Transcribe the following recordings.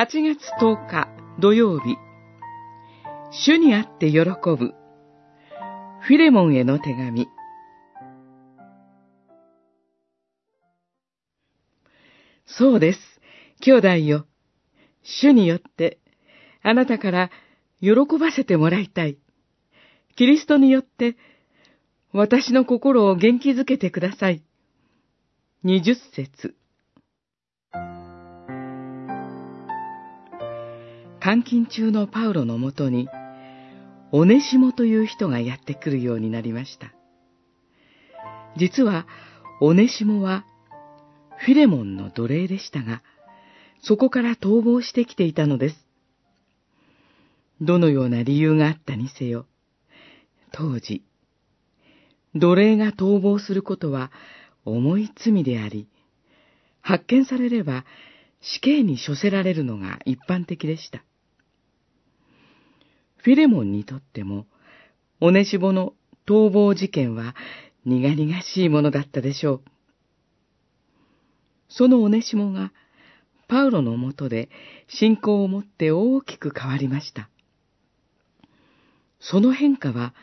8月10日土曜日、主にあって喜ぶ、フィレモンへの手紙。そうです、兄弟よ。主によって、あなたから喜ばせてもらいたい。キリストによって、私の心を元気づけてください。二十節監禁中のパウロのもとに、オネシモという人がやってくるようになりました。実は、オネシモは、フィレモンの奴隷でしたが、そこから逃亡してきていたのです。どのような理由があったにせよ、当時、奴隷が逃亡することは重い罪であり、発見されれば死刑に処せられるのが一般的でした。フィレモンにとっても、オネシボの逃亡事件は苦々しいものだったでしょう。そのオネシモが、パウロのもとで信仰を持って大きく変わりました。その変化は、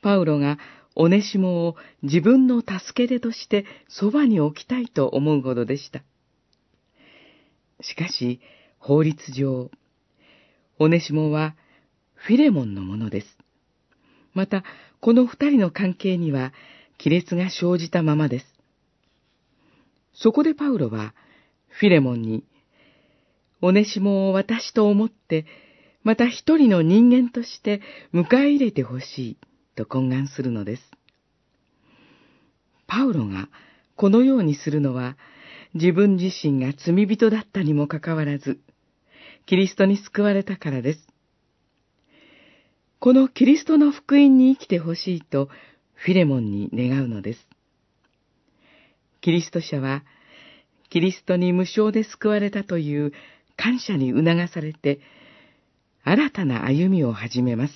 パウロがオネシモを自分の助け手としてそばに置きたいと思うほどでした。しかし、法律上、オネシモはフィレモンのものです。また、この二人の関係には亀裂が生じたままです。そこでパウロは、フィレモンに、オネシモを私と思って、また一人の人間として迎え入れてほしい、と懇願するのです。パウロがこのようにするのは、自分自身が罪人だったにもかかわらず、キリストに救われたからです。このキリストの福音に生きてほしいと、フィレモンに願うのです。キリスト者は、キリストに無償で救われたという感謝に促されて、新たな歩みを始めます。